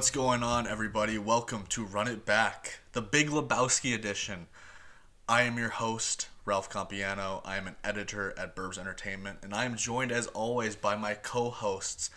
What's going on, everybody? Welcome to Run It Back, the Big Lebowski edition. I am your host, Ralph Compiano. I am an editor at Burbs Entertainment, and I am joined, as always, by my co hosts,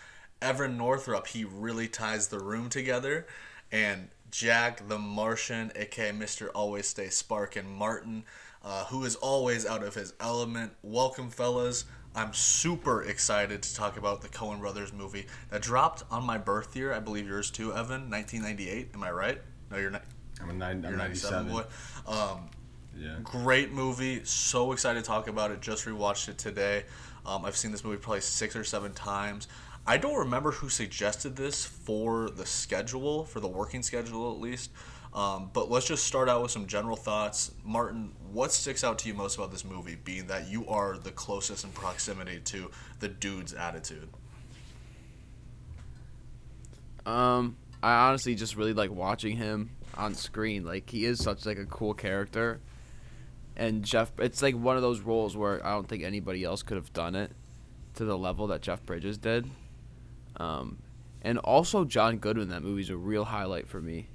Evan Northrup. He really ties the room together, and Jack the Martian, aka Mr. Always Stay Spark, and Martin, uh, who is always out of his element. Welcome, fellas. I'm super excited to talk about the Coen Brothers movie that dropped on my birth year. I believe yours too, Evan. 1998. Am I right? No, you're not. I'm a nine, I'm 97 97. boy. Um, Yeah. great movie. So excited to talk about it. Just rewatched it today. Um, I've seen this movie probably six or seven times. I don't remember who suggested this for the schedule, for the working schedule at least. Um, but let's just start out with some general thoughts. Martin, what sticks out to you most about this movie, being that you are the closest in proximity to the dude's attitude? Um, I honestly just really like watching him on screen. Like he is such like a cool character, and Jeff. It's like one of those roles where I don't think anybody else could have done it to the level that Jeff Bridges did. Um, and also John Goodman. That movie's a real highlight for me.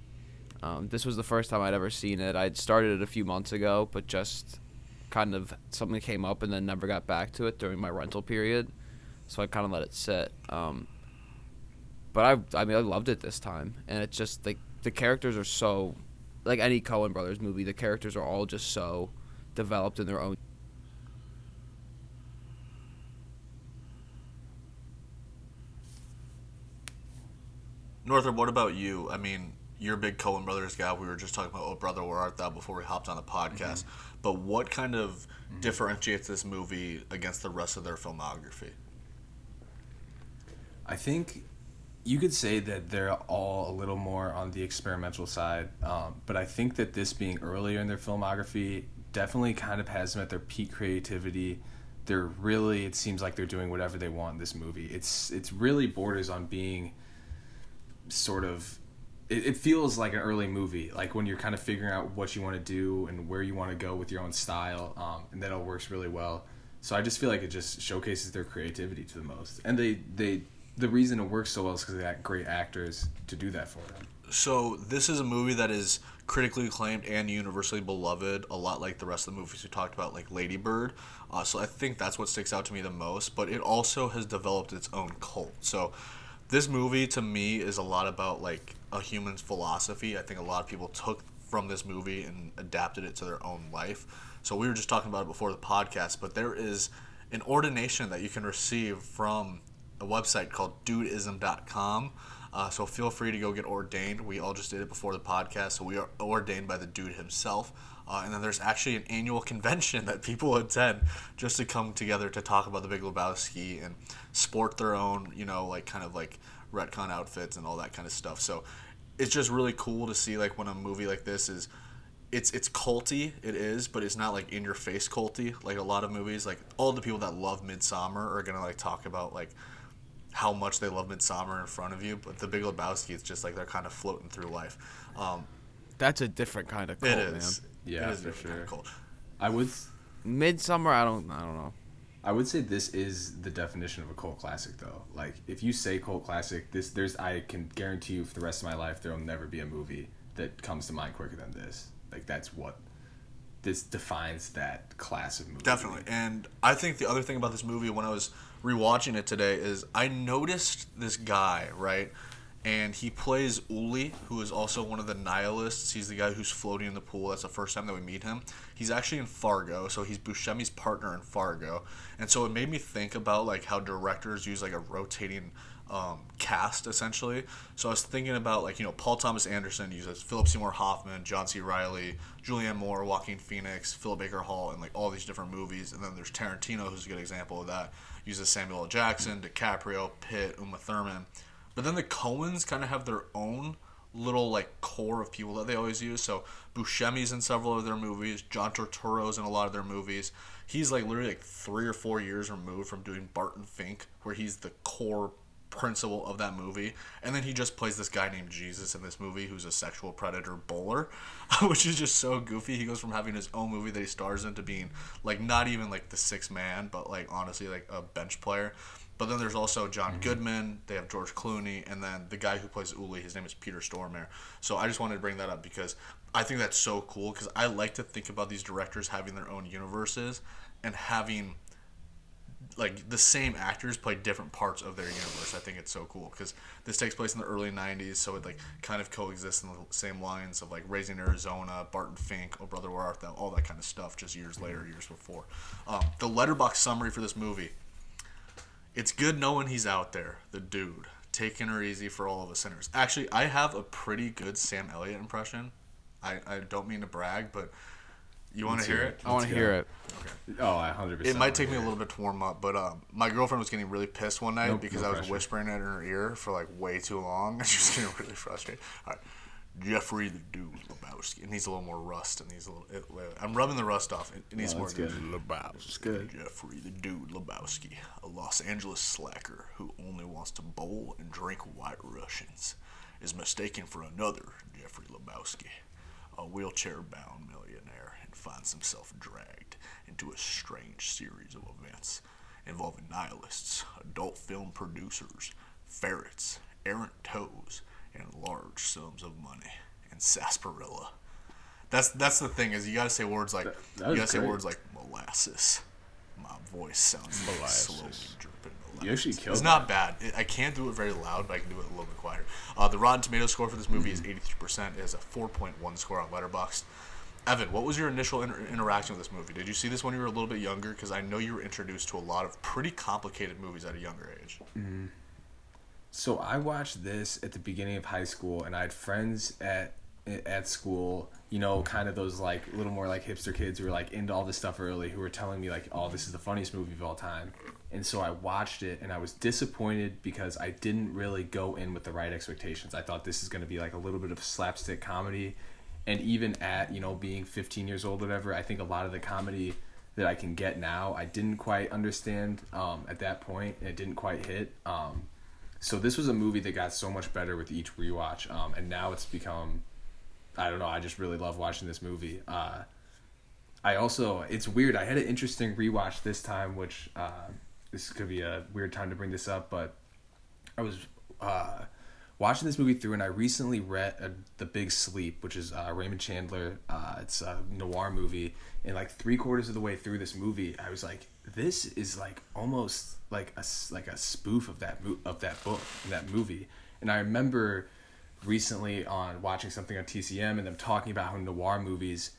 Um, this was the first time I'd ever seen it. I'd started it a few months ago, but just kind of something came up and then never got back to it during my rental period. So I kind of let it sit. Um, but I I mean I loved it this time, and it's just like the characters are so like any Coen Brothers movie, the characters are all just so developed in their own. Northrop, what about you? I mean, you're a big Coen Brothers guy. We were just talking about Oh Brother, Where Art Thou before we hopped on the podcast. But what kind of differentiates this movie against the rest of their filmography? I think you could say that they're all a little more on the experimental side, um, but I think that this being earlier in their filmography definitely kind of has them at their peak creativity. They're really, it seems like they're doing whatever they want in this movie. It's it's really borders on being sort of. It, it feels like an early movie, like when you're kind of figuring out what you want to do and where you want to go with your own style, um, and that all works really well. So I just feel like it just showcases their creativity to the most, and they they the reason it works so well is because they got great actors to do that for them. So this is a movie that is critically acclaimed and universally beloved, a lot like the rest of the movies we talked about, like Lady Bird. Uh, so I think that's what sticks out to me the most. But it also has developed its own cult. So this movie to me is a lot about like a human's philosophy. I think a lot of people took from this movie and adapted it to their own life. So we were just talking about it before the podcast, but there is an ordination that you can receive from a website called dudeism.com. Uh, so feel free to go get ordained. We all just did it before the podcast, so we are ordained by the dude himself. Uh, and then there's actually an annual convention that people attend just to come together to talk about the Big Lebowski and sport their own, you know, like kind of like retcon outfits and all that kind of stuff. So it's just really cool to see like when a movie like this is it's it's culty it is but it's not like in your face culty. Like a lot of movies like all the people that love Midsommar are gonna like talk about like how much they love Midsommar in front of you but the big lebowski it's just like they're kind of floating through life. Um, That's a different kind of cult, it is Yeah, it is for different sure. cult. I would. Midsommar, I don't, I don't know. I would say this is the definition of a cult classic though. Like if you say cult classic, this there's I can guarantee you for the rest of my life there will never be a movie that comes to mind quicker than this. Like that's what this defines that class of movie. Definitely. And I think the other thing about this movie when I was rewatching it today is I noticed this guy, right? And he plays Uli, who is also one of the nihilists. He's the guy who's floating in the pool. That's the first time that we meet him. He's actually in Fargo, so he's Buscemi's partner in Fargo. And so it made me think about like how directors use like a rotating um, cast essentially. So I was thinking about like you know Paul Thomas Anderson uses Philip Seymour Hoffman, John C. Reilly, Julianne Moore, Joaquin Phoenix, Philip Baker Hall, and like all these different movies. And then there's Tarantino, who's a good example of that. Uses Samuel L. Jackson, DiCaprio, Pitt, Uma Thurman. But then the Coens kind of have their own little like core of people that they always use. So Buscemi's in several of their movies. John Turturro's in a lot of their movies. He's like literally like three or four years removed from doing Barton Fink, where he's the core principle of that movie. And then he just plays this guy named Jesus in this movie who's a sexual predator bowler, which is just so goofy. He goes from having his own movie that he stars in to being like not even like the sixth man, but like honestly like a bench player. But then there's also John Goodman. They have George Clooney, and then the guy who plays Uli. His name is Peter Stormare. So I just wanted to bring that up because I think that's so cool. Because I like to think about these directors having their own universes and having like the same actors play different parts of their universe. I think it's so cool because this takes place in the early '90s, so it like kind of coexists in the same lines of like Raising Arizona, Barton Fink, Oh Brother Where Art Thou, all that kind of stuff. Just years later, years before. Um, the Letterboxd summary for this movie. It's good knowing he's out there, the dude, taking her easy for all of us sinners. Actually, I have a pretty good Sam Elliott impression. I, I don't mean to brag, but you want to hear hear it? it. I want to hear go. it. Oh, I 100. It percent. might take me a little bit to warm up, but um, my girlfriend was getting really pissed one night Nope, because no I was pressure. whispering it in her ear for like way too long, and she was getting really frustrated. All right, Jeffrey the Dude Lebowski. It needs a little more rust. and needs a little. It, I'm rubbing the rust off. It, it needs more. that's good. Lebowski. It's good. Jeffrey the Dude Lebowski, a Los Angeles slacker who only wants to bowl and drink White Russians, is mistaken for another Jeffrey Lebowski, a wheelchair-bound millionaire, and finds himself dragged into a strange series of events involving nihilists, adult film producers, ferrets, errant toes, and large sums of money, and sarsaparilla. That's that's the thing is you gotta say words like that you gotta say great. words like molasses. My voice sounds like Molasses. slowly dripping. You actually killed It's not bad. It, I can't do it very loud, but I can do it a little bit quieter. Uh, the Rotten Tomato score for this movie is 83%. It has a 4.1 score on Letterboxd. Evan, what was your initial inter- interaction with this movie? Did you see this when you were a little bit younger? Because I know you were introduced to a lot of pretty complicated movies at a younger age. So I watched this at the beginning of high school, and I had friends at at school, you know, kind of those like little more like hipster kids who were like into all this stuff early, who were telling me like, "Oh, this is the funniest movie of all time." And so I watched it, and I was disappointed because I didn't really go in with the right expectations. I thought this is going to be like a little bit of slapstick comedy, and even at you know being 15 years old, whatever, I think a lot of the comedy that I can get now, I didn't quite understand um, at that point, and it didn't quite hit. Um, so this was a movie that got so much better with each rewatch, um, and now it's become, I don't know, I just really love watching this movie. Uh, I also, it's weird. I had an interesting rewatch this time, which uh, this could be a weird time to bring this up, but I was uh, watching this movie through, and I recently read uh, The Big Sleep, which is uh, Raymond Chandler. Uh, it's a noir movie, and like three quarters of the way through this movie, I was like, "This is like almost like a like a spoof of that mo- of that book that movie." And I remember recently on watching something on TCM and them talking about how noir movies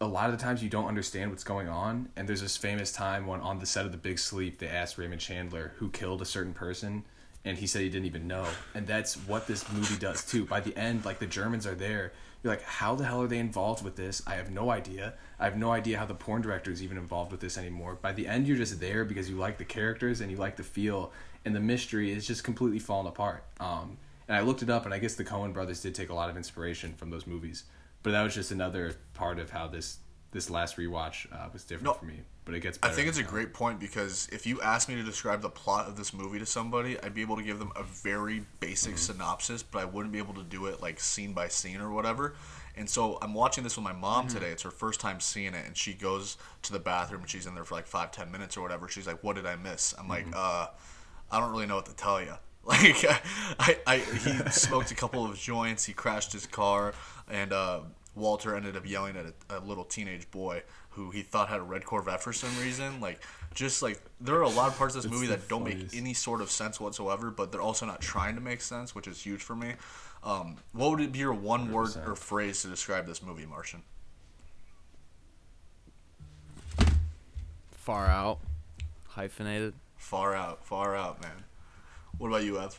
a lot of the times you don't understand what's going on and there's this famous time when on the set of the big sleep they asked raymond chandler who killed a certain person and he said he didn't even know. And that's what this movie does too. By the end like the germans are there. You're like how the hell are they involved with this? I have no idea. I have no idea how the porn director is even involved with this anymore. By the end you're just there because you like the characters and you like the feel and the mystery is just completely falling apart. Um, and i looked it up and i guess the coen brothers did take a lot of inspiration from those movies. But that was just another part of how this this last rewatch uh, was different No, for me. But it gets. I think it's a now. great point because if you asked me to describe the plot of this movie to somebody, I'd be able to give them a very basic synopsis, but I wouldn't be able to do it like scene by scene or whatever. And so I'm watching this with my mom today. It's her first time seeing it, and she goes to the bathroom and she's in there for like five, ten minutes or whatever. She's like, "What did I miss?" I'm like, "Uh, I don't really know what to tell you." Like, I, I, he smoked a couple of joints. He crashed his car, and uh, Walter ended up yelling at a, a little teenage boy who he thought had a red Corvette for some reason. Like, just like there are a lot of parts of this movie that don't funniest. make any sort of sense whatsoever, but they're also not trying to make sense, which is huge for me. Um, what would it be your one word 100%. or phrase to describe this movie, Martian? Far out, hyphenated. Far out, far out, man. What about you, Ev?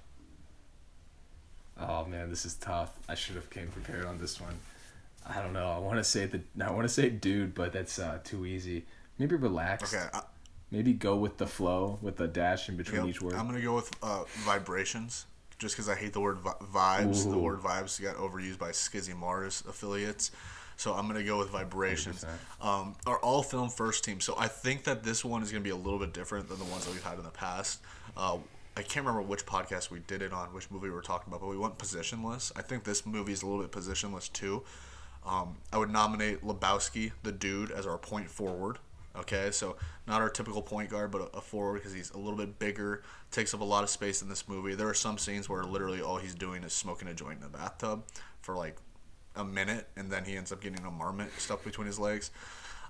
Oh man, this is tough. I should have came prepared on this one. I don't know. I want to say the. I want to say dude, but that's uh, too easy. Maybe relax. Okay, I, Maybe go with the flow with a dash in between Yep. each word. I'm gonna go with uh, vibrations, just because I hate the word vi- vibes. The word vibes got overused by Skizzy Mars affiliates, so I'm gonna go with vibrations. 100%. Um, our all film first team. So I think that this one is gonna be a little bit different than the ones that we've had in the past. Uh, I can't remember which podcast we did it on, which movie we were talking about, but we went positionless. I think this movie is a little bit positionless too. Um, I would nominate Lebowski, the dude, as our point forward. Okay, so not our typical point guard, but a, forward because he's a little bit bigger, takes up a lot of space in this movie. There are some scenes where literally all he's doing is smoking a joint in a bathtub for like a minute, and then he ends up getting a marmot stuck between his legs.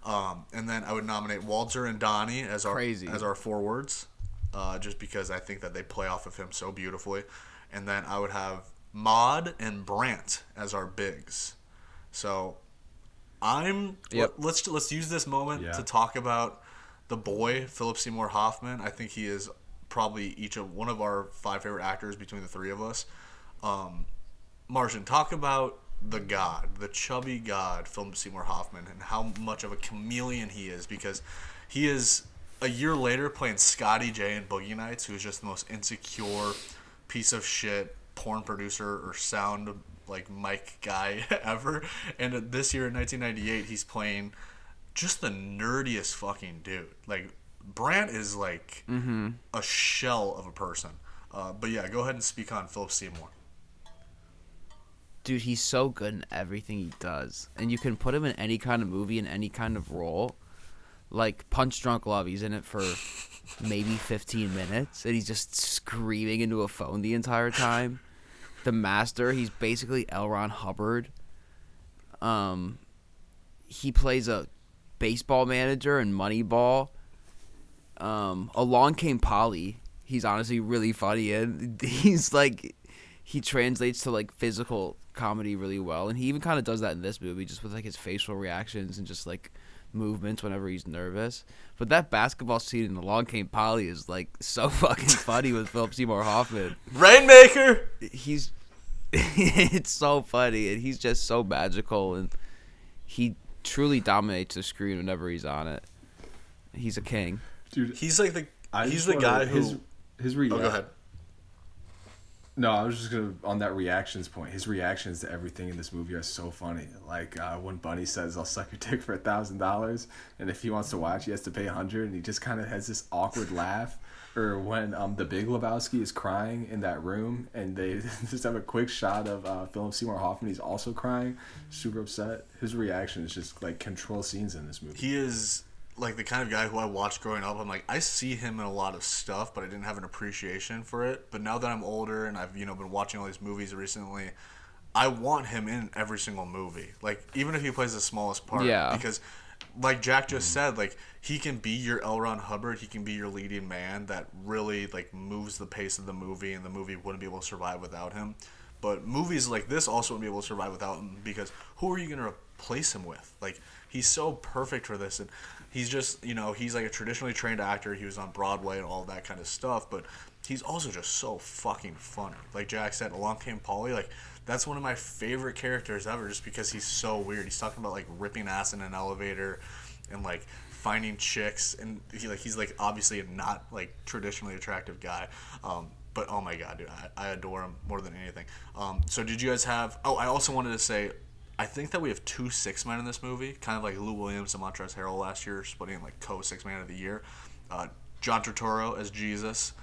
Um, and then I would nominate Walter and Donnie as our Crazy. as our forwards, uh, just because I think that they play off of him so beautifully. And then I would have Maud and Brant as our bigs. So I'm Yep. let, us let's use this moment Yeah. to talk about the boy Philip Seymour Hoffman. I think he is probably each of one of our five favorite actors between the three of us. Um, Martian, talk about the god, the chubby god, Philip Seymour Hoffman, and how much of a chameleon he is because he is a year later playing Scotty J in Boogie Nights, who's just the most insecure piece of shit porn producer or sound like mic guy ever. And this year in 1998, he's playing just the nerdiest fucking dude. Like Brant is like a shell of a person. Uh, but yeah, go ahead and speak on Philip Seymour. dude, he's so good in everything he does, and you can put him in any kind of movie in any kind of role. Like Punch Drunk Love, he's in it for maybe 15 minutes, and he's just screaming into a phone the entire time. The Master, he's basically L. Ron Hubbard. Um, he plays a baseball manager in Moneyball. Um, Along Came Polly. He's honestly really funny, and he's like, he translates to like physical comedy really well, and he even kind of does that in this movie, just with like his facial reactions and just like movements whenever he's nervous. But that basketball scene in the Long Came Polly is like so fucking funny with Philip Seymour Hoffman Rainmaker. he's it's so funny and he's just so magical and he truly dominates the screen whenever he's on it. He's a king. Dude, He's like the I he's the wanna- guy who. his his re- oh, go ahead. No, I was just gonna on that reactions point. His reactions to everything in this movie are so funny. Like uh, when Bunny says, "I'll suck your dick for a thousand dollars," and if he wants to watch, he has to pay a hundred, and he just kind of has this awkward laugh. Or when um the Big Lebowski is crying in that room, and they just have a quick shot of uh, Philip Seymour Hoffman. He's also crying, super upset. His reaction is just like control scenes in this movie. He is like the kind of guy who I watched growing up. I'm like, I see him in a lot of stuff, but I didn't have an appreciation for it. But now that I'm older and I've you know been watching all these movies recently, I want him in every single movie. Like even if he plays the smallest part, Yeah. because like Jack just mm-hmm. said, like he can be your L. Ron Hubbard. He can be your leading man that really like moves the pace of the movie, and the movie wouldn't be able to survive without him. But movies like this also wouldn't be able to survive without him because who are you gonna replace him with? Like he's so perfect for this, and he's just you know he's like a traditionally trained actor. He was on Broadway and all that kind of stuff, but he's also just so fucking funny. Like Jack said, Along Came Polly, like that's one of my favorite characters ever, just because he's so weird. He's talking about like ripping ass in an elevator, and like finding chicks, and he like he's like obviously not like traditionally attractive guy. Um, but oh my god, dude, I, I adore him more than anything. Um, so did you guys have? Oh, I also wanted to say, I think that we have two six men in this movie, kind of like Lou Williams and Montrezl Harrell last year, splitting like co six man of the year. Uh, John Turturro as Jesus,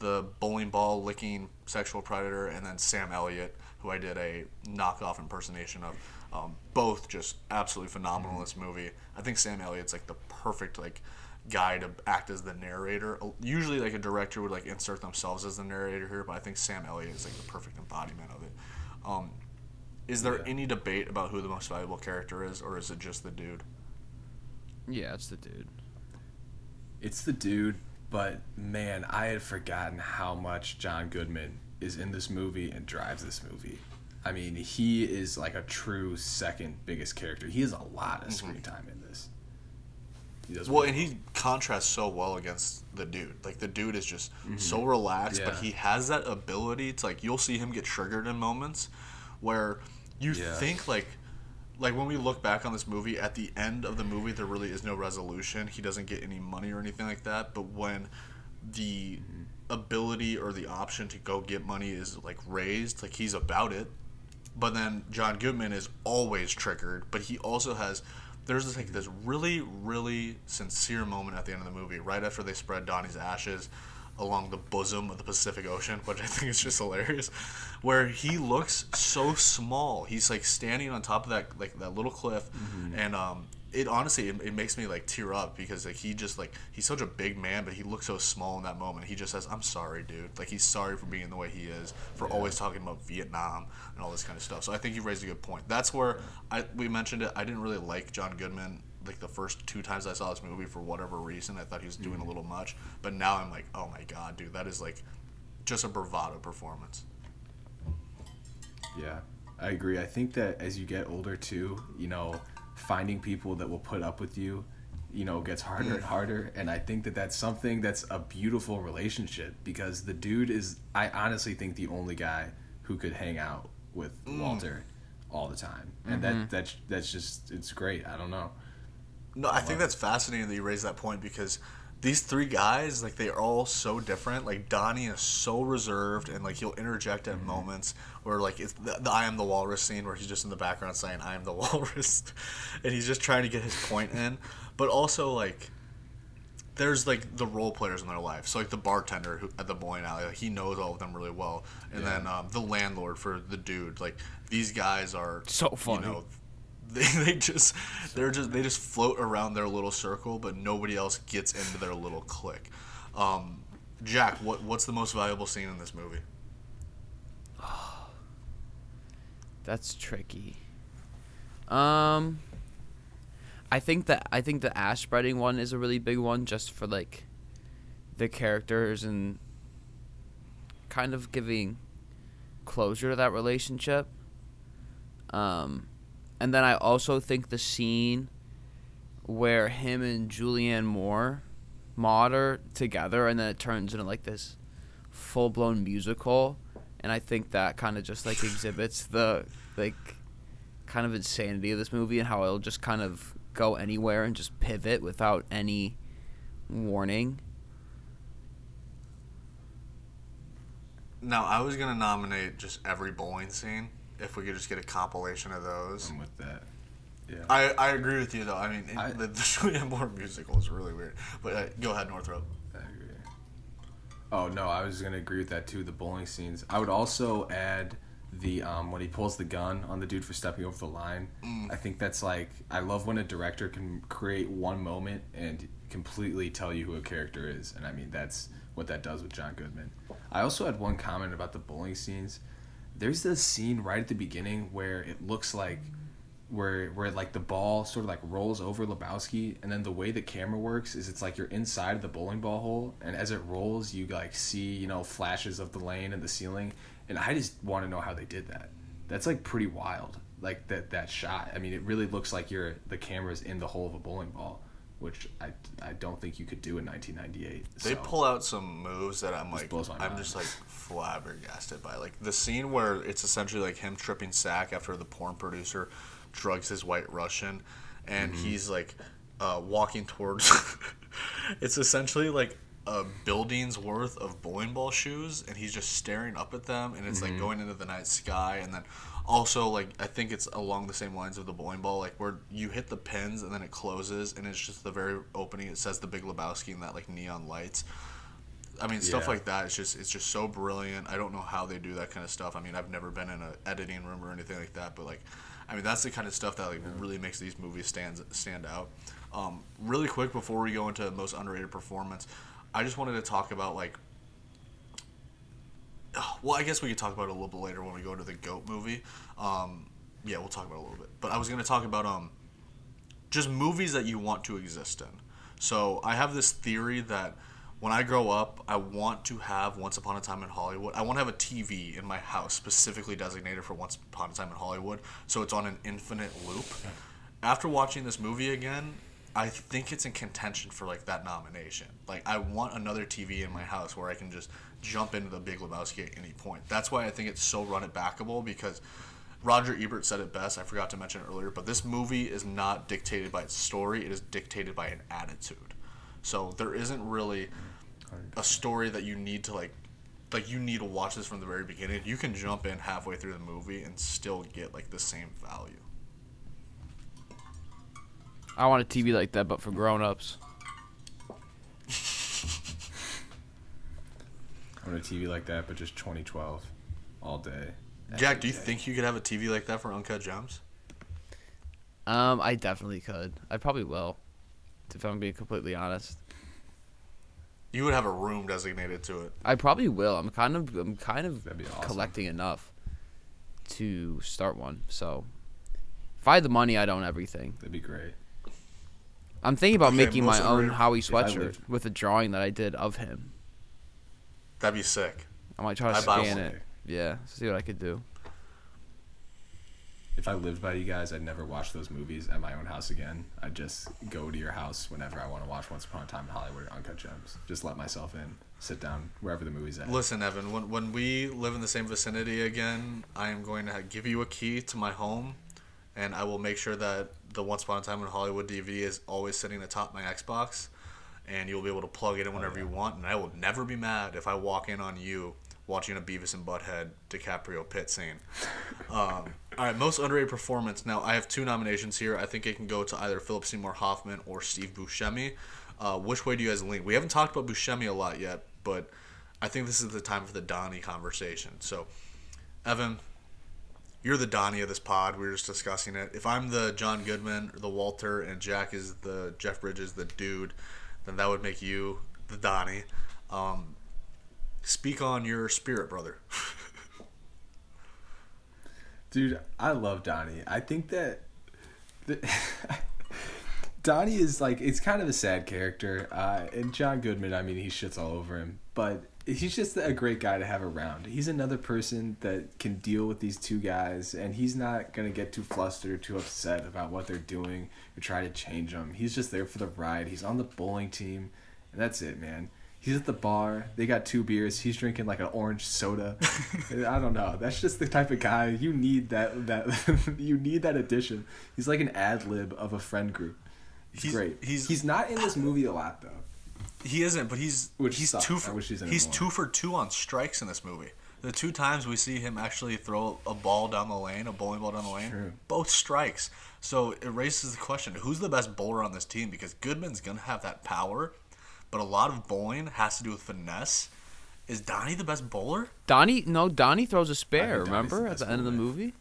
the bowling ball licking sexual predator, and then Sam Elliott, who I did a knockoff impersonation of. Um, both just absolutely phenomenal in this movie. I think Sam Elliott's like the perfect like guy to act as the narrator. Usually, like a director would like insert themselves as the narrator here, but I think Sam Elliott is like the perfect embodiment of it. Um, is there Yeah. any debate about who the most valuable character is, or is it just the dude? Yeah, it's the dude. It's the dude, but man, I had forgotten how much John Goodman is in this movie and drives this movie. I mean, he is like a true second biggest character. He has a lot of screen time in this. He does Well, really and he contrasts so well against the dude. Like the dude is just so relaxed, but Mm-hmm. He has that ability to like you'll see him get triggered in moments where you Yeah. think like like when we look back on this movie at the end of the movie there really is no resolution. He doesn't get any money or anything like that, but when the ability or the option to go get money is like raised, like he's about it. But then John Goodman is always triggered, but he also has there's this like this really really sincere moment at the end of the movie, right after they spread Donnie's ashes. Along the bosom of the Pacific Ocean, which I think is just hilarious, where he looks so small. He's like standing on top of that like that little cliff, and um, it honestly it, it makes me like tear up because like he just like he's such a big man, but he looks so small in that moment. He just says, "I'm sorry, dude." Like he's sorry for being the way he is, for always talking about Vietnam and all this kind of stuff. So I think you raised a good point. That's where I we mentioned it. I didn't really like John Goodman like the first two times I saw this movie for whatever reason. I thought he was doing a mm-hmm. little much, but now I'm like, oh my god, dude, that is like just a bravado performance. Yeah, I agree. I think that as you get older too, you know, finding people that will put up with you, you know, gets harder and mm. harder. And I think that that's something that's a beautiful relationship because the dude is, I honestly think, the only guy who could hang out with mm. Walter all the time. And that mm-hmm. that's that's just it's great. I don't know. No, I think that's fascinating that you raise that point because these three guys, like, they are all so different. Like, Donnie is so reserved and, like, he'll interject at moments where, like, it's the, the I am the walrus scene where he's just in the background saying, I am the walrus. and he's just trying to get his point in. But also, like, there's like the role players in their life. So like the bartender who, at the bowling alley, like, he knows all of them really well. And Yeah. then um, the landlord for the dude, like these guys are So funny. You know, they, they just they're just they just float around their little circle, but nobody else gets into their little clique. Um, Jack, what what's the most valuable scene in this movie? That's tricky. Um, I think that I think the ash spreading one is a really big one, just for like the characters and kind of giving closure to that relationship. Um, and then I also think the scene where him and Julianne Moore, are together, and then it turns into like this full blown musical, and I think that kind of just like exhibits the like kind of insanity of this movie and how it'll just kind of go anywhere and just pivot without any warning. Now I was gonna nominate just every bowling scene if we could just get a compilation of those. I'm with that. Yeah. I, I agree with you though. I mean, it- I- the, the Julianne Moore musical is really weird. But uh, go ahead, Northrop. I agree. Oh no, I was gonna agree with that too. The bowling scenes. I would also add the um, when he pulls the gun on the dude for stepping over the line. I think that's like I love when a director can create one moment and completely tell you who a character is, and I mean that's what that does with John Goodman. I also had one comment about the bowling scenes. There's this scene right at the beginning where it looks like where where like the ball sort of like rolls over Lebowski, and then the way the camera works is it's like you're inside the bowling ball hole, and as it rolls, you like see you know flashes of the lane and the ceiling, and I just want to know how they did that. That's like pretty wild, like that that shot. I mean, it really looks like you're the camera's in the hole of a bowling ball, which I I don't think you could do in 1998. They so. pull out some moves that I'm like, I'm just like flabbergasted by. Like the scene where it's essentially like him tripping sack after the porn producer drugs his white Russian, and Mm-hmm. he's like uh, walking towards. it's essentially like a building's worth of bowling ball shoes, and he's just staring up at them, and it's Mm-hmm. like going into the night sky, and then. Also, like I think it's along the same lines of the bowling ball, like where you hit the pins and then it closes, and it's just the very opening. It says the Big Lebowski in that like neon lights. I mean, stuff Yeah. like that. It's just it's just so brilliant. I don't know how they do that kind of stuff. I mean, I've never been in an editing room or anything like that, but like, I mean, that's the kind of stuff that like really makes these movies stand stand out. Um, really quick before we go into most underrated performance, I just wanted to talk about like. Well, I guess we could talk about it a little bit later when we go to the Goat movie. Um, yeah, we'll talk about it a little bit. But I was going to talk about um, just movies that you want to exist in. So I have this theory that when I grow up, I want to have Once Upon a Time in Hollywood. I want to have a TV in my house specifically designated for Once Upon a Time in Hollywood, so it's on an infinite loop. After watching this movie again, I think it's in contention for like that nomination. Like I want another TV in my house where I can just jump into the Big Lebowski at any point. That's why I think it's so run it backable because Roger Ebert said it best. I forgot to mention it earlier, but this movie is not dictated by its story. It is dictated by an attitude. So there isn't really a story that you need to like like you need to watch this from the very beginning. You can jump in halfway through the movie and still get like the same value. I want a TV like that, but for grown ups. I want a TV like that, but just 2012, all day. Jack, do you day. think you could have a TV like that for Uncut Gems? Um, I definitely could. I probably will. If I'm being completely honest, You would have a room designated to it. I probably will. I'm kind of, I'm kind of awesome. collecting enough to start one. So, if I had the money, I'd own everything. That'd be great. I'm thinking about Okay, making my own underrated- Howie sweatshirt with a drawing that I did of him. That'd be sick. I might try to I'd buy scan it. Yeah, see what I could do. If I lived by you guys, I'd never watch those movies at my own house again. I'd just go to your house whenever I want to watch Once Upon a Time in Hollywood or Uncut Gems. Just let myself in, sit down wherever the movie's at. Listen, Evan, when, when we live in the same vicinity again, I am going to give you a key to my home, and I will make sure that the Once Upon a Time in Hollywood DVD is always sitting atop my Xbox, and you'll be able to plug it in whenever you want, and I will never be mad if I walk in on you watching a Beavis and Butthead DiCaprio pit scene. Um, all right, most underrated performance. Now, I have two nominations here. I think it can go to either Philip Seymour Hoffman or Steve Buscemi. Uh, which way do you guys lean? We haven't talked about Buscemi a lot yet, but I think this is the time for the Donnie conversation. So, Evan, you're the Donnie of this pod. We were just discussing it. If I'm the John Goodman or the Walter and Jack is the Jeff Bridges, the dude, then that would make you the Donnie. Um, speak on your spirit, brother. Dude, I love Donnie. I think that the, Donnie is like it's kind of a sad character. Uh, and John Goodman, I mean, he shits all over him, but he's just a great guy to have around. He's another person that can deal with these two guys, and he's not gonna get too flustered or too upset about what they're doing or try to change them. He's just there for the ride. He's on the bowling team, and that's it, man. He's at the bar. They got two beers. He's drinking like an orange soda. I don't know. That's just the type of guy you need. That that you need that addition. He's like an ad lib of a friend group. He's, He's- great. he's- he's not in this movie a lot though. He isn't, but he's Which he's sucks. two I for wish he's in he's two for two on strikes in this movie. The two times we see him actually throw a ball down the lane, a bowling ball down the lane, True. both strikes. So it raises the question: Who's the best bowler on this team? Because Goodman's gonna have that power, but a lot of bowling has to do with finesse. Is Donnie the best bowler? Donnie, no, Donnie throws a spare. Donnie's the Remember at the end of the bowler. movie.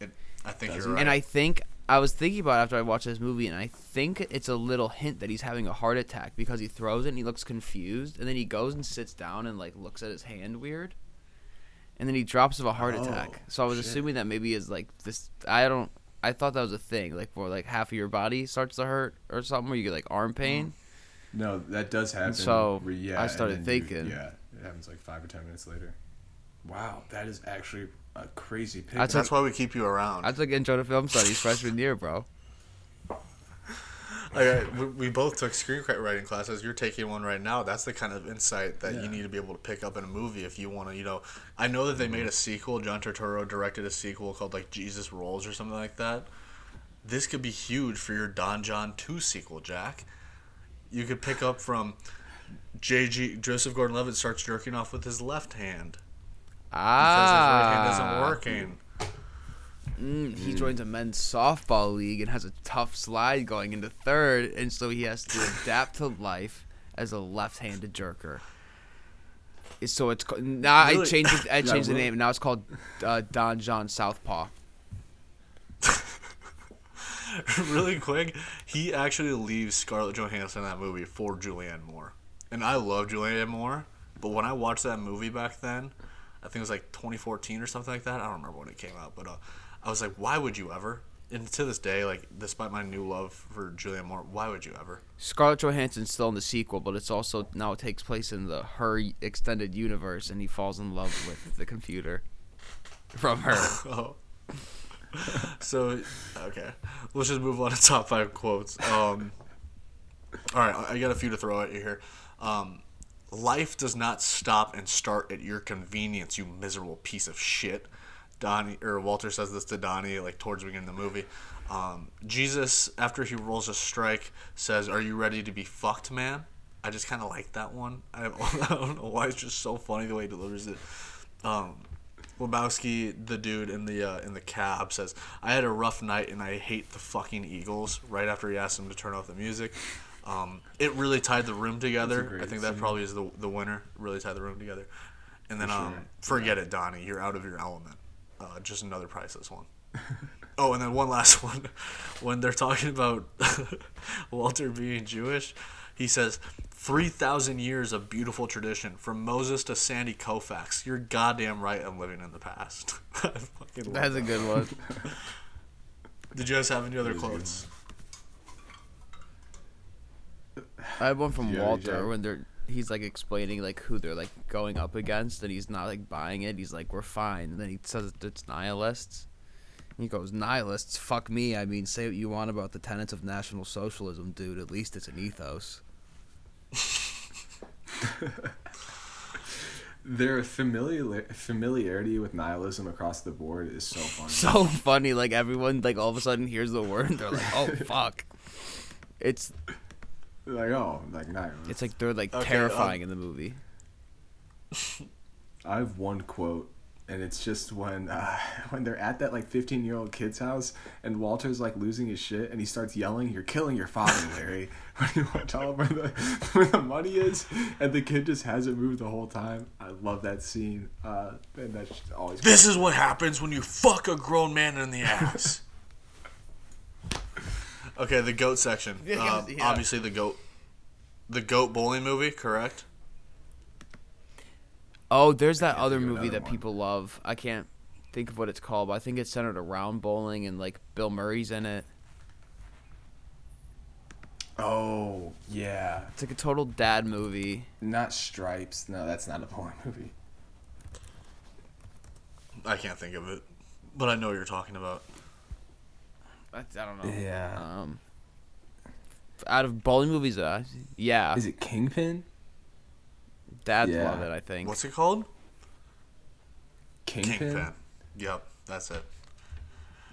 It, I think Does you're right. And I think I was thinking about it after I watched this movie, and I think it's a little hint that he's having a heart attack because he throws it and he looks confused, and then he goes and sits down and like looks at his hand weird, and then he drops of a heart Oh, attack. So I was shit. assuming that maybe is like this. I don't. I thought that was a thing, like where like half of your body starts to hurt or something, where you get like arm mm. pain. No, that does happen. so, yeah, I started then you- thinking. yeah, it happens like five or ten minutes later. Wow, that is actually a crazy pick. That's That's why we keep you around. I took intro to film studies freshman year, bro. Alright, we, we both took screenwriting classes. You're taking one right now. That's the kind of insight that Yeah. you need to be able to pick up in a movie if you want to, you know. I know that they mm-hmm. made a sequel. John Turturro directed a sequel called like Jesus Rolls or something like that. This could be huge for your Don Jon 2 sequel, Jack. You could pick up from JG Joseph Gordon-Levitt starts jerking off with his left hand because his right hand isn't Ah, working. Mm, he joins a men's softball league and has a tough slide going into third, and so he has to adapt to life as a left-handed jerker. So it's ca- now I Really? changed it, I Yeah, changed the really? name. Now it's called uh, Don Jon Southpaw. really quick, he actually leaves Scarlett Johansson in that movie for Julianne Moore. And I love Julianne Moore, but when I watched that movie back then, I think it was like 2014 or something like that. I don't remember when it came out, but uh, I was like, why would you ever? And to this day, like, despite my new love for Julianne Moore, why would you ever? Scarlett Johansson's still in the sequel, but it's also now it takes place in the her extended universe, and he falls in love with the computer from her. Oh. so, okay. Let's just move on to top five quotes. Um, all right, I I got a few to throw at you here. Um, Life does not stop and start at your convenience, you miserable piece of shit. Donnie or Walter says this to Donnie like towards the beginning of the movie. Um, Jesus, after he rolls a strike, says, "Are you ready to be fucked, man?" I just kind of like that one. I, I don't know why it's just so funny the way he delivers it. Um, Lebowski, the dude in the uh, in the cab, says, "I had a rough night and I hate the fucking Eagles." Right after he asks him to turn off the music, Um, it really tied the room together. I think that scene. probably is the the winner. Really tied the room together. And then For um, sure. forget it, Donnie. You're out of your element. Uh, just another priceless one. oh, and then one last one. When they're talking about Walter being Jewish, he says, 3,000 years of beautiful tradition, from Moses to Sandy Koufax. You're goddamn right I'm living in the past. I fucking love That's a good one. Did you guys have any other That quotes? I have one from Yeah, Walter when they're he's like explaining like who they're like going up against and he's not like buying it. He's like, We're fine and then he says it's nihilists. And he goes, Nihilists, fuck me. I mean, say what you want about the tenets of National Socialism, dude. At least it's an ethos. Their familiar familiarity with nihilism across the board is so funny. So funny, like everyone like all of a sudden hears the word and they're like, Oh fuck. It's like oh, like nihilism. it's like they're like Okay, terrifying in the movie. I have one quote, and it's just when uh, when they're at that like 15 year old kid's house, and Walter's like losing his shit, and he starts yelling, "You're killing your father, Larry!" when you want to tell him where the where the money is, and the kid just hasn't moved the whole time. I love that scene, uh, and that's just always. This is what happens when you fuck a grown man in the ass. Okay, the goat section. Yeah, Um, yeah. Obviously, the goat, the goat bowling movie, correct? Oh, there's that other movie that one. people love. I can't think of what it's called, but I think it's centered around bowling and like Bill Murray's in it. Oh yeah, It's like a total dad movie. not Stripes. No, that's not a bowling movie. I can't think of it, but I know what you're talking about. I, I don't know. Yeah. Um, out of bowling movies, uh, yeah, Is it Kingpin? dads Yeah. love it. I think. What's it called? Kingpin. Kingpin. Yep, that's it.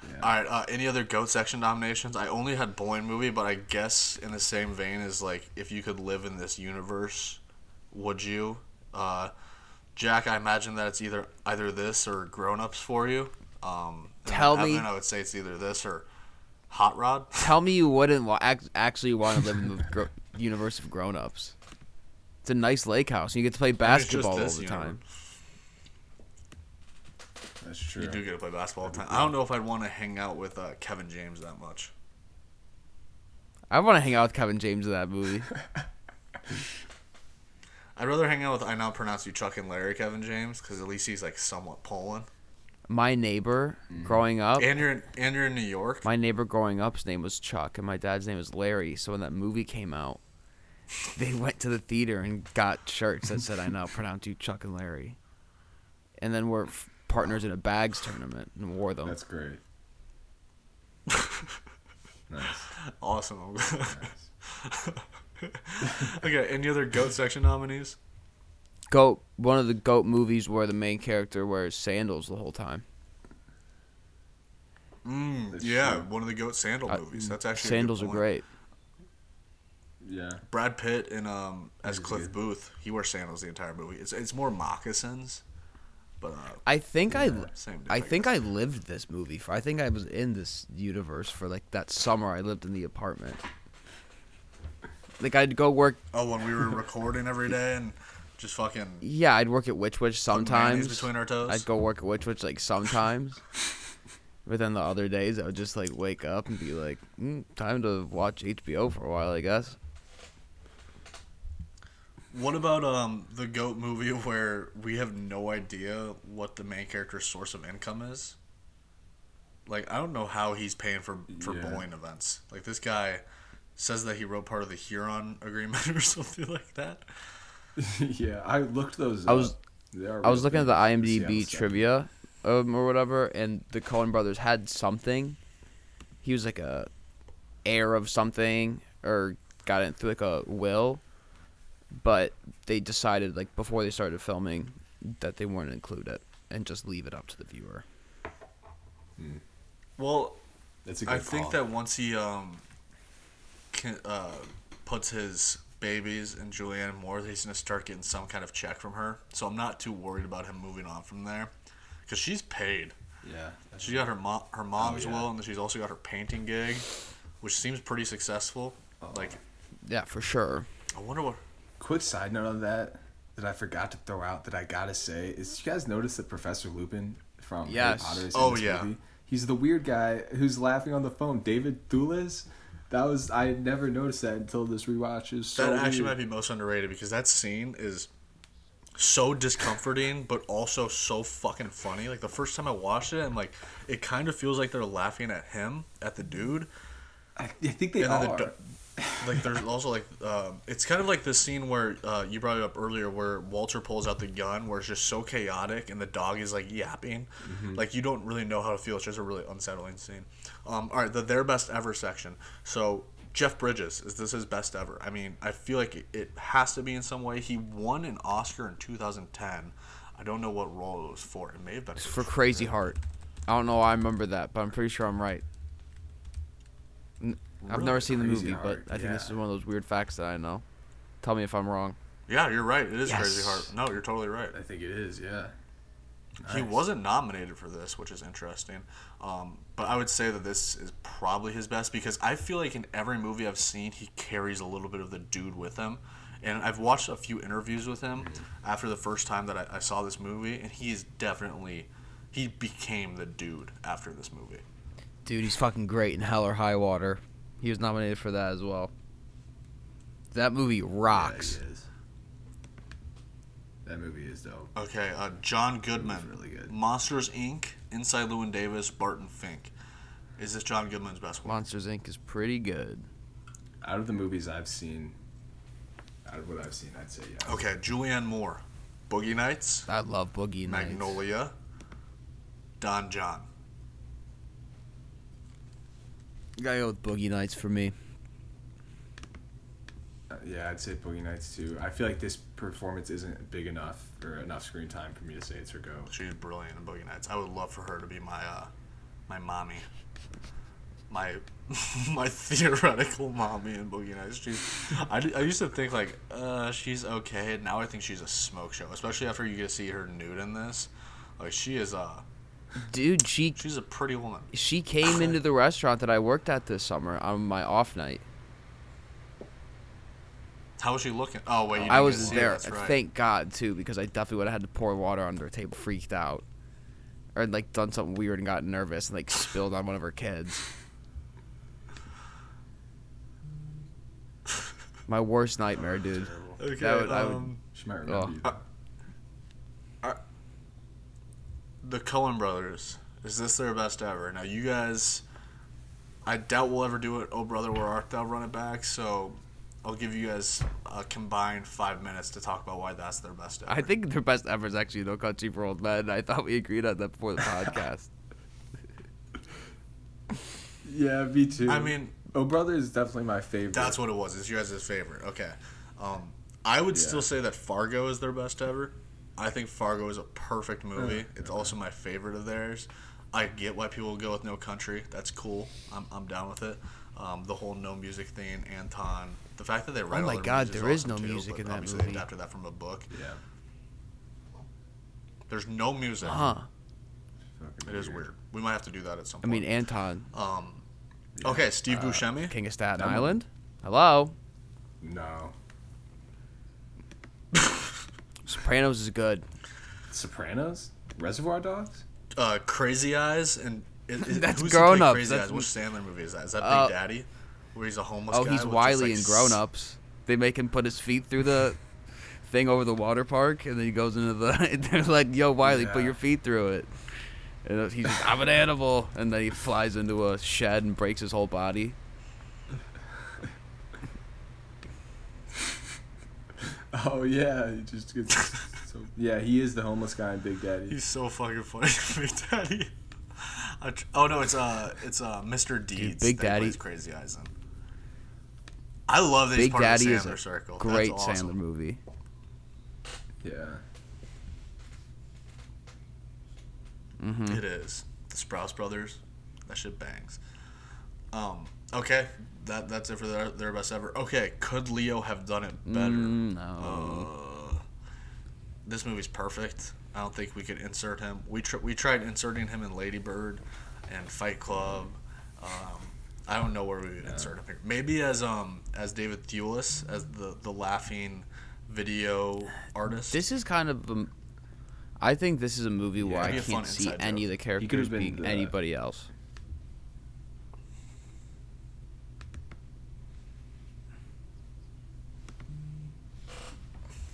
Yeah. All right. Uh, any other goat section nominations? I only had bowling movie, but I guess in the same vein as like, if you could live in this universe, would you? Uh, Jack, I imagine that it's either either this or Grown Ups for you. Um, Tell then me- I would say it's either this or Hot Rod. Tell me you wouldn't wa- ac- actually want to live in the gro- universe of grown-ups. It's a nice lake house. and You get to play basketball all the universe. time. That's true. You do get to play basketball all the time. I don't know if I'd want to hang out with uh, Kevin James that much. I want to hang out with Kevin James in that movie. I'd rather hang out with I now pronounce you Chuck and Larry Kevin James because at least he's like somewhat Poland. My neighbor mm-hmm. growing up, And you're in, and you're in New York. my neighbor growing up's name was Chuck, and my dad's name was Larry. So when that movie came out, they went to the theater and got shirts that said, "I now pronounce you Chuck and Larry," and then we're f- partners in a bags tournament and wore them. That's great. nice. Awesome. nice. okay, any other goat section nominees? Goat, one of the goat movies where the main character wears sandals the whole time. Mm, That's yeah, true. one of the goat sandal movies. That's actually a good Sandals are great. Yeah. Brad Pitt in um as Cliff good. Booth, he wears sandals the entire movie. It's it's more moccasins, but uh, I think I, same. I difference. think I lived this movie for. I think I was in this universe for like that summer. I lived in the apartment. Like I'd go work. Oh, when we were recording every day and just fucking Yeah, I'd work at Which Wich sometimes. between our toes. I'd go work at Which Wich like sometimes. but then the other days, I would just like wake up and be like, mm, "Time to watch HBO for a while, I guess." What about um the goat movie where we have no idea what the main character's source of income is? Like I don't know how he's paying for for Yeah. bowling events. Like this guy says that he wrote part of the Huron agreement or something like that. yeah, I looked those. I was- up. They I was looking at the IMDb stuff. trivia, um, or whatever, and the Coen Brothers had something. He was like a heir of something, or got it through like a will, but they decided like before they started filming that they weren't include it and just leave it up to the viewer. Well, That's a good I think that once he um can, uh, puts his babies and Julianne Moore, he's gonna start getting some kind of check from her. So I'm not too worried about him moving on from there, because she's paid. Yeah. She got her mom, oh, her mom's yeah. will, and then she's also got her painting gig, which seems pretty successful. Oh. Like Yeah, for sure. I wonder what. Quick side note on that that I forgot to throw out that I gotta say is you guys notice that Professor Lupin from Yes. Harry Potter is Oh, in this yeah. movie? He's the weird guy who's laughing on the phone. David Thewlis. That was I never noticed that until this rewatch. Is so that actually might be most underrated because that scene is so discomforting, but also so fucking funny. Like the first time I watched it, I'm like, it kind of feels like they're laughing at him, at the dude, I, I think they and are. the, like there's also like um, it's kind of like this scene where uh, you brought it up earlier where Walter pulls out the gun where it's just so chaotic and the dog is like yapping. Like you don't really know how to feel. It's just a really unsettling scene. Um, all right the their best ever section. So Jeff Bridges is this his best ever? I mean I feel like it, it has to be in some way. He won an Oscar in 2010 I don't know what role it was for. It may have been For Crazy Heart. I don't know why I remember that, but I'm pretty sure I'm right. N- I've never seen the movie, Heart, but I think this is one of those weird facts that I know. Tell me if I'm wrong. yeah you're right it is Crazy Yes. Heart no you're totally right I think it is. Yeah. He wasn't nominated for this, which is interesting. Um, but I would say that this is probably his best because I feel like in every movie I've seen, he carries a little bit of the dude with him. And I've watched a few interviews with him after the first time that I, I saw this movie, and he is definitely he became the dude after this movie. Dude, he's fucking great in Hell or High Water. He was nominated for that as well. That movie rocks. Yeah, is. That movie is dope. Okay, uh, John Goodman, really good. Monsters Inc., Inside Llewyn Davis, Barton Fink. Is this John Goodman's best one? Monsters Inc. is pretty good. Out of the movies I've seen, out of what I've seen, I'd say yes. Okay, Julianne Moore, Boogie Nights, I love Boogie Nights. Magnolia, Don Jon. Gotta go with Boogie Nights for me. Uh, yeah, I'd say Boogie Nights too. I feel like this performance isn't big enough or enough screen time for me to say it's her go. She's brilliant in Boogie Nights. I would love for her to be my uh, my mommy, my my theoretical mommy in Boogie Nights. She's I, I used to think like uh, she's okay. Now I think she's a smoke show, especially after you get to see her nude in this. Like she is uh Dude, she she's a pretty woman. she came into the restaurant that I worked at this summer on my off night. How was she looking? Oh wait, you I was get to see there. Her. Right. Thank God too, because I definitely would have had to pour water under a table, freaked out, or like done something weird and got nervous and like spilled on one of her kids. My worst nightmare, dude. Okay, That would- I would- um, She might remember Oh. you. The Coen Brothers. Is this their best ever? Now you guys, I doubt we'll ever do it. Oh brother, where art thou? Run it back. So, I'll give you guys a combined five minutes to talk about why that's their best ever. I think their best ever is actually No Country for Old Men. I thought we agreed on that before the podcast. Yeah, me too. I mean, Oh Brother is definitely my favorite. that's what it was. It's you guys' favorite. Okay. Um, I would Yeah. still say that Fargo is their best ever. I think Fargo is a perfect movie. Uh, it's also my favorite of theirs. I get why people go with No Country. That's cool. I'm, I'm down with it. Um, the whole no music thing, Anton. The fact that they write Oh all my their God, there is awesome no too, music but in that obviously movie. They adapted that from a book. Yeah. There's no music. Huh. fucking It is weird. We might have to do that at some point. I mean, Anton, um, okay, Steve Buscemi. King of Staten That Island. Hello. No. Sopranos is good. Sopranos? Reservoir Dogs? Uh, Crazy Eyes and it, it, That's who's grown up. Crazy That's- Eyes? Which Sandler movie is that? Is that Big Uh, Daddy? Where he's a homeless Oh, guy he's Wiley like, in Grown Ups. They make him put his feet through the thing over the water park, and then he goes into the. And they're like, "Yo, Wiley, put your feet through it." And he's just, "I'm an animal," and then he flies into a shed and breaks his whole body. Oh yeah, he just gets so Yeah, he is the homeless guy in Big Daddy. He's so fucking funny, Big Daddy. Tr- oh no, it's uh, it's uh, Mr. Deeds. Big that Daddy- plays Crazy Eyes in. I love that he's Big part Daddy of is the Sandler a circle. great That's awesome. Sandler movie. Yeah. Mm-hmm. It is. The Sprouse Brothers. That shit bangs. Um. Okay. That that's it for their their best ever. Okay. Could Leo have done it better? Mm, no. Uh, this movie's perfect. I don't think we could insert him. We tr- we tried inserting him in Lady Bird and Fight Club. Um, I don't know where we would insert him here. Maybe as um as David Thewlis as the the laughing video artist. This is kind of. Um, I think this is a movie where I be a fun can't see any joke. of the characters being the- anybody else.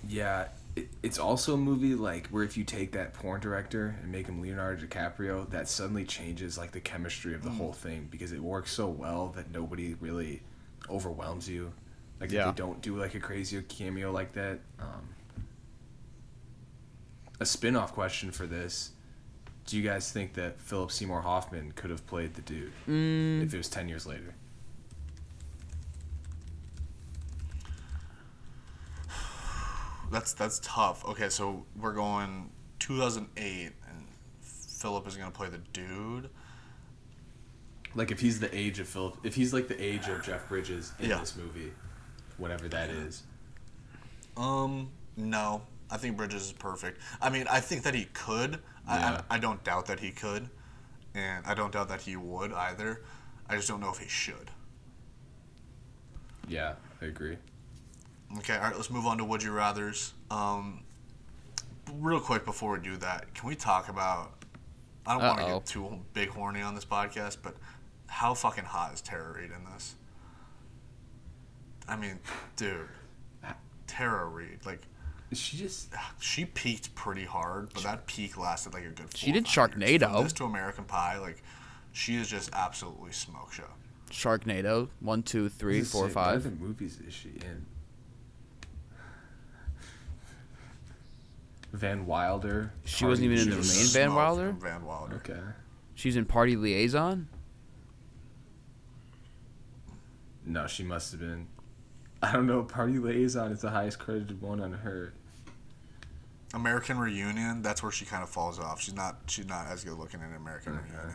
Yeah, it, it's also a movie like where if you take that porn director and make him Leonardo DiCaprio, that suddenly changes like the chemistry of the whole thing because it works so well that nobody really overwhelms you. Like Yeah. if they don't do like a crazy cameo like that. Um, a spin-off question for this. Do you guys think that Philip Seymour Hoffman could have played the dude Mm, if it was 10 years later? That's that's tough. Okay, so we're going 2008, and Philip is gonna play the dude. Like if he's the age of Philip, if he's like the age of Jeff Bridges in Yeah. this movie, whatever that is. Um, no, I think Bridges is perfect. I mean, I think that he could. Yeah. I, I I don't doubt that he could, and I don't doubt that he would either. I just don't know if he should. Yeah, I agree. Okay, all right, let's move on to Would You Rather's. Um, real quick before we do that, can we talk about? I don't want to get too big horny on this podcast, but how fucking hot is Tara Reid in this? I mean, dude, Tara Reid, like She just she peaked pretty hard, but that peak lasted like a good. She four or did five years. Sharknado. From this to American Pie, like she is just absolutely smoke show. Sharknado. One, two, three, Let's four, see, What other movies is she in? Van Wilder. She wasn't even in the main Van Wilder? Van Wilder. Okay. She's in Party Liaison. No, she must have been. I don't know. Party Liaison is the highest credited one on her. American Reunion, that's where she kind of falls off. She's not she's not as good looking in American Okay. Reunion.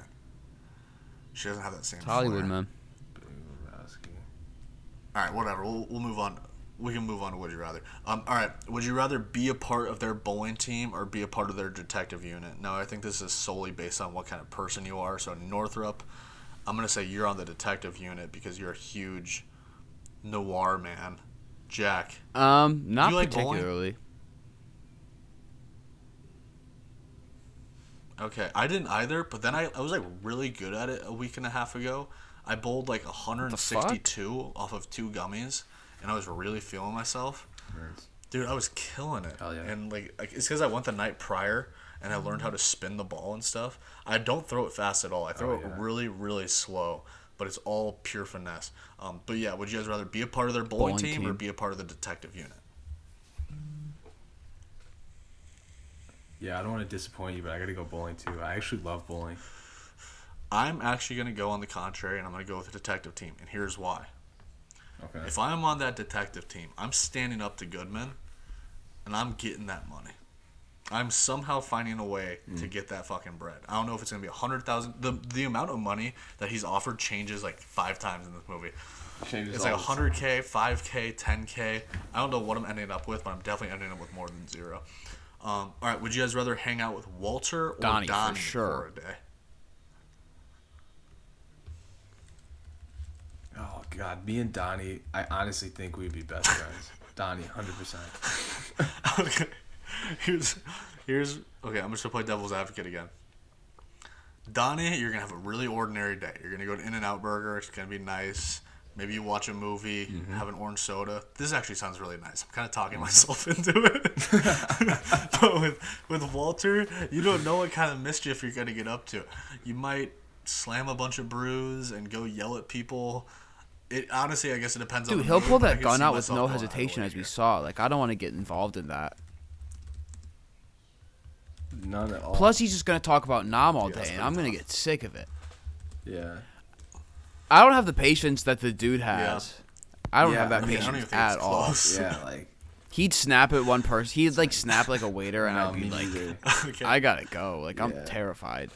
She doesn't have that same. It's Hollywood, flair. man. All right, whatever. We'll, we'll move on. We can move on to Would You Rather. Um, all right. Would you rather be a part of their bowling team or be a part of their detective unit? Now, I think this is solely based on what kind of person you are. So, Northrop, I'm going to say you're on the detective unit because you're a huge noir man. Jack, Um, not like bowling? particularly. Okay, I didn't either, but then I, I was like really good at it a week and a half ago. I bowled like 162 off of two gummies, and I was really feeling myself. Dude, I was killing it. Hell yeah. And like, like it's because I went the night prior and I learned how to spin the ball and stuff. I don't throw it fast at all. I throw Oh, it really, really slow, but it's all pure finesse. Um, but yeah, would you guys rather be a part of their bowling, Bowling team, or be a part of the detective unit? Yeah, I don't want to disappoint you, but I gotta go bowling too. I actually love bowling. I'm actually going to go on the contrary, and I'm going to go with the detective team, and here's why. Okay. If I'm on that detective team, I'm standing up to Goodman, and I'm getting that money. I'm somehow finding a way Mm. to get that fucking bread. I don't know if it's gonna be a hundred thousand. The the amount of money that he's offered changes like five times in this movie. Changes It's like hundred k, five k, ten k. I don't know what I'm ending up with, but I'm definitely ending up with more than zero. Um, all right, would you guys rather hang out with Walter or Donnie, Donnie, for sure. for a day? Oh God, me and Donnie, I honestly think we'd be best friends. Donnie, hundred percent. okay. Here's here's okay, I'm just gonna play devil's advocate again. Donnie, you're gonna have a really ordinary day. You're gonna go to In and Out Burger, it's gonna be nice. Maybe you watch a movie, mm-hmm. have an orange soda. This actually sounds really nice. I'm kind of talking mm-hmm. myself into it. but with with Walter, you don't know what kind of mischief you're gonna get up to. You might slam a bunch of brews and go yell at people. It honestly, I guess it depends on. Dude, the he'll mood, pull that gun out with no going out of the hesitation, as we here. saw. Like, I don't want to get involved in that. None at all. Plus, he's just gonna talk about Nam all Yeah, that's day, and I'm gonna get sick of it. yeah. I don't have the patience that the dude has. I don't Yeah, have that I mean, I I don't even patience at all. close. Yeah, like He'd snap at one person. He'd like snap like a waiter, and no, I'd be like, neither. okay. "I gotta go." Like I'm terrified.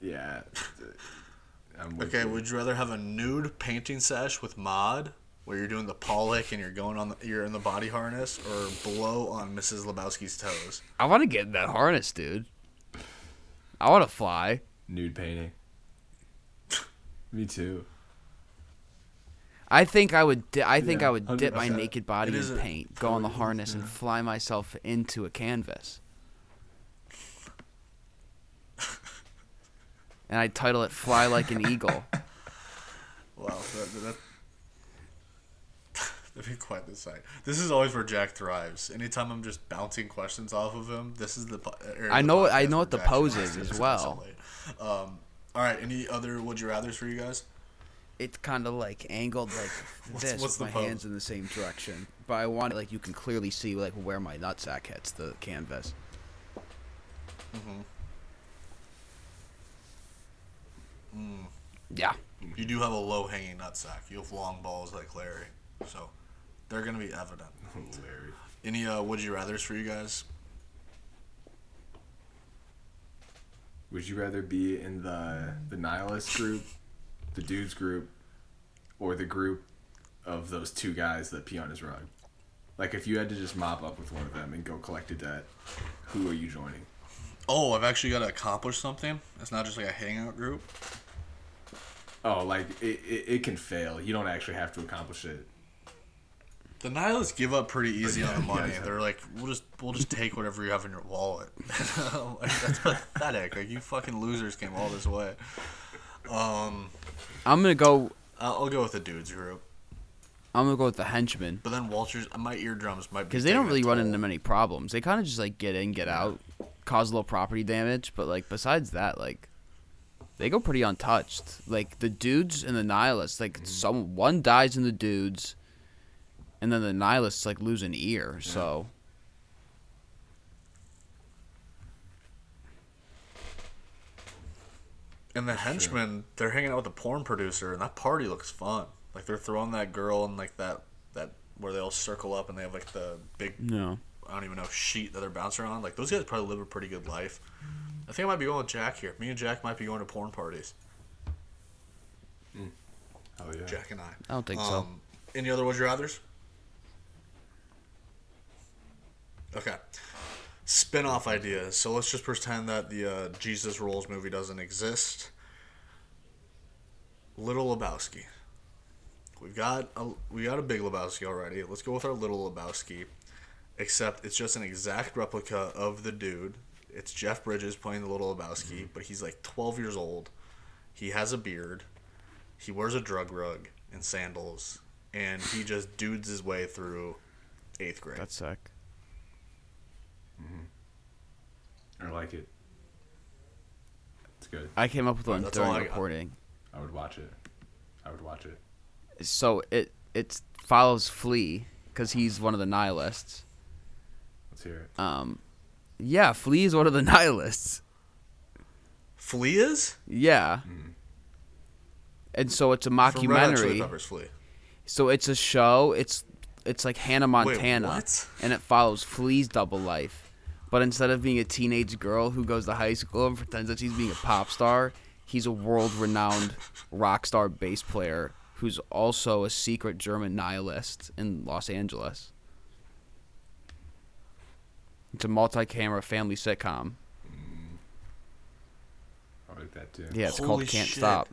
Yeah. I'm with Okay, you. would you rather have a nude painting sesh with Maude, where you're doing the Pollock and you're going on the you're in the body harness, or blow on Mrs. Lebowski's toes? I want to get in that harness, dude. I want to fly. nude painting? Me too. I think I would. Di- I think Yeah, I would dip my naked body in paint, go on the harness, and fly myself into a canvas. And I'd title it "Fly Like an Eagle." Wow, that, that, that'd be quite the sight. This is always where Jack thrives. Anytime I'm just bouncing questions off of him, this is the. area I of the know- I know what the Jack pose is as well. Um, all right. Any other would you rather's for you guys? It's kind of like angled like What's- this, what's with my hands in the same direction. But I want it like you can clearly see like where my nutsack hits the canvas. Mm. Yeah. You do have a low hanging nutsack. You have long balls like Larry, so they're gonna be evident. Larry. Any uh, would you rather's for you guys? Would you rather be in the the nihilist group, the dudes group, or the group of those two guys that pee on his rug? Like if you had to just mop up with one of them and go collect a debt, who are you joining? Oh, I've actually got to accomplish something. It's not just like a hangout group. Oh, like it, it, it can fail. You don't actually have to accomplish it. The nihilists give up pretty easy on the money. yeah. They're like, we'll just we'll just take whatever you have in your wallet. like, that's pathetic. Like you fucking losers came all this way. Um, I'm gonna go. I'll, I'll go with the dudes group. I'm gonna go with the henchmen But then Walters, my eardrums might be because they don't really run into many problems. They kind of just like get in, get out, cause a little property damage. But like besides that, like they go pretty untouched. Like the dudes and the nihilists, like mm-hmm. some one dies in the dudes, and then the nihilists like lose an ear. So And the henchmen, they're hanging out with the porn producer, and that party looks fun. Like they're throwing that girl in like that that where they all circle up and they have like the big no. I don't even know sheet that they're bouncing on. Like those guys probably live a pretty good life. I think I might be going with Jack here. Me and Jack might be going to porn parties. Oh yeah. Jack and I. I don't think so. Um, Any other would you rather's? Okay. Spin off ideas. So let's just pretend that the uh, Jesus Rolls movie doesn't exist. Little Lebowski. We've got a we got a Big Lebowski already. Let's go with our Little Lebowski. Except it's just an exact replica of the dude. It's Jeff Bridges playing the Little Lebowski, but he's like 12 years old. He has a beard. He wears a drug rug and sandals, and he just dudes his way through eighth grade. That's sick. Mm-hmm. I like it. It's good. I came up with one That's during all I recording. I would watch it. I would watch it. So it it follows Flea because he's one of the nihilists. Let's hear it. Um, yeah, Flea is one of the nihilists. Flea is Yeah. Hmm. And so it's a From Red Hot mockumentary. Flea. So it's a show. It's it's like Hannah Montana, what? and it follows Flea's double life. But instead of being a teenage girl who goes to high school and pretends that she's being a pop star, he's a world-renowned rock star bass player who's also a secret German nihilist in Los Angeles. It's a multi-camera family sitcom. I like that too. Yeah, it's Holy called Can't shit. Stop.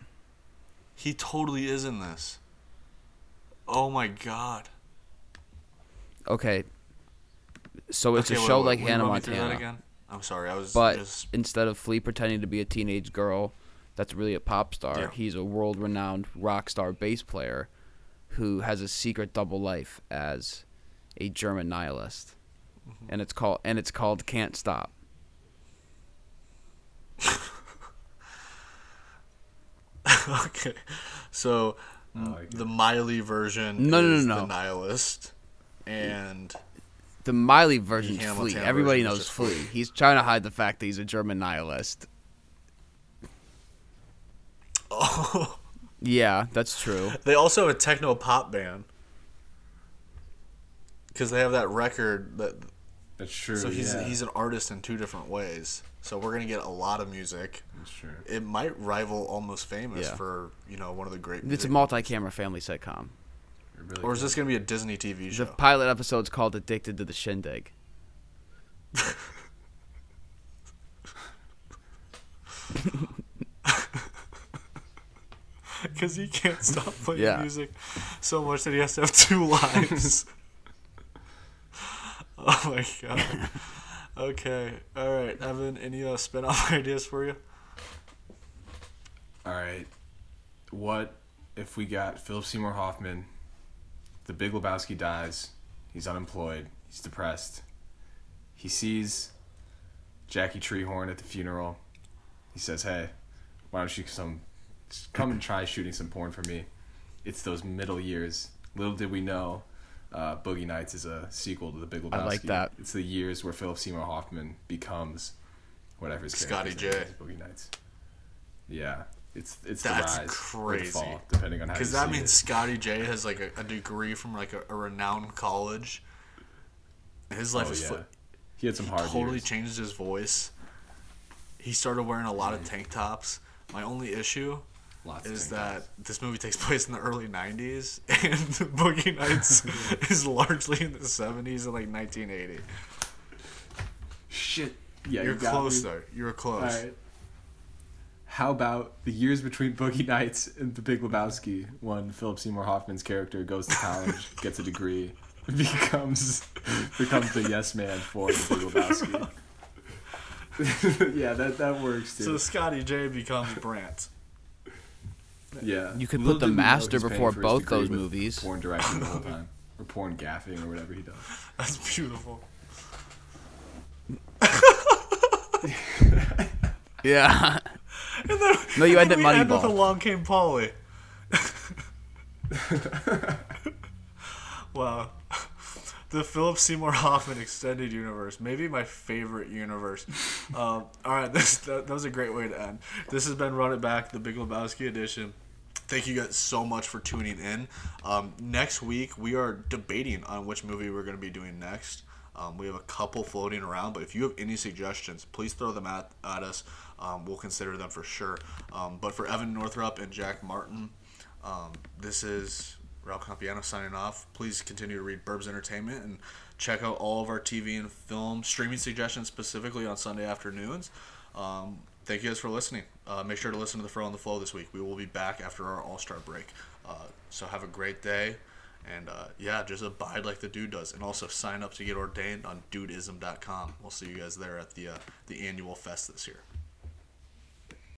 He totally is in this. Oh my god. Okay. So it's Okay, a wait, show wait, like will you Hannah run me that Montana. again? I'm sorry, I was But just instead of Flea pretending to be a teenage girl that's really a pop star, Yeah. he's a world renowned rock star bass player who has a secret double life as a German nihilist. Mm-hmm. And it's called and it's called Can't Stop. okay. So I like the Miley version No, no, no, no. the nihilist, and The Miley version's Hannah Flea. Everybody knows just Flea. Flea. He's trying to hide the fact that he's a German nihilist. oh, Yeah, that's true. they also have a techno pop band because they have that record that. That's true. So he's yeah. he's an artist in two different ways. So we're gonna get a lot of music. That's true. It might rival Almost Famous Yeah. for you know one of the great. It's a multi-camera family sitcom. Really Or is good. this gonna be a Disney TV show? The pilot episode's called Addicted to the Shindig. because he can't stop playing Yeah. music so much that he has to have two lives. oh my god. Okay. All right, Evan. Any uh, spin-off ideas for you? All right. What if we got Philip Seymour Hoffman? The Big Lebowski dies. He's unemployed. He's depressed. He sees Jackie Treehorn at the funeral. He says, "Hey, why don't you some come and try shooting some porn for me?" It's those middle years. Little did we know, uh, Boogie Nights is a sequel to The Big Lebowski. I like that. It's the years where Philip Seymour Hoffman becomes whatever his Scotty character's name J. is, Boogie Nights. Yeah, it's it's That's the rise or the crazy. fall, depending on how Because that see means it. Scotty J has like a, a degree from like a, a renowned college. His life Oh, is yeah. fl- he had some hard totally years. changed his voice. He started wearing a lot of tank tops. My only issue Lots is that tops. this movie takes place in the early 90s and Boogie Nights is largely in the 70s and like 1980. shit. Yeah, You're you close me. though. You're close. All right. How about the years between Boogie Nights and The Big Lebowski when Philip Seymour Hoffman's character goes to college, gets a degree, becomes becomes the yes man for The Big Lebowski. yeah, that that works too. So Scotty J becomes Brandt. Yeah, You could Little put The did we know Master before both those movies. Porn directing the whole time, or porn gaffing, or whatever he does. That's beautiful. Yeah. And then, No, you and had then that we end with Moneyball. Along Came Polly. wow. The Philip Seymour Hoffman extended universe, maybe my favorite universe. Um, all right, this that, that was a great way to end. This has been Run It Back, the Big Lebowski edition. Thank you guys so much for tuning in. Um, next week we are debating on which movie we're going to be doing next. Um, we have a couple floating around, but if you have any suggestions, please throw them at, at us. Um, we'll consider them for sure. Um, but for Evan Northrup and Jack Martin, um, this is Ralph Campiano signing off. Please continue to read Burbs Entertainment and check out all of our TV and film streaming suggestions, specifically on Sunday afternoons. Thank you guys for listening. Uh, make sure to listen to the Fro on the Flow this week. We will be back after our All Star break. Uh, so have a great day. And uh, yeah, just abide like the dude does. And also sign up to get ordained on dudeism.com. We'll see you guys there at the, uh, the annual fest this year.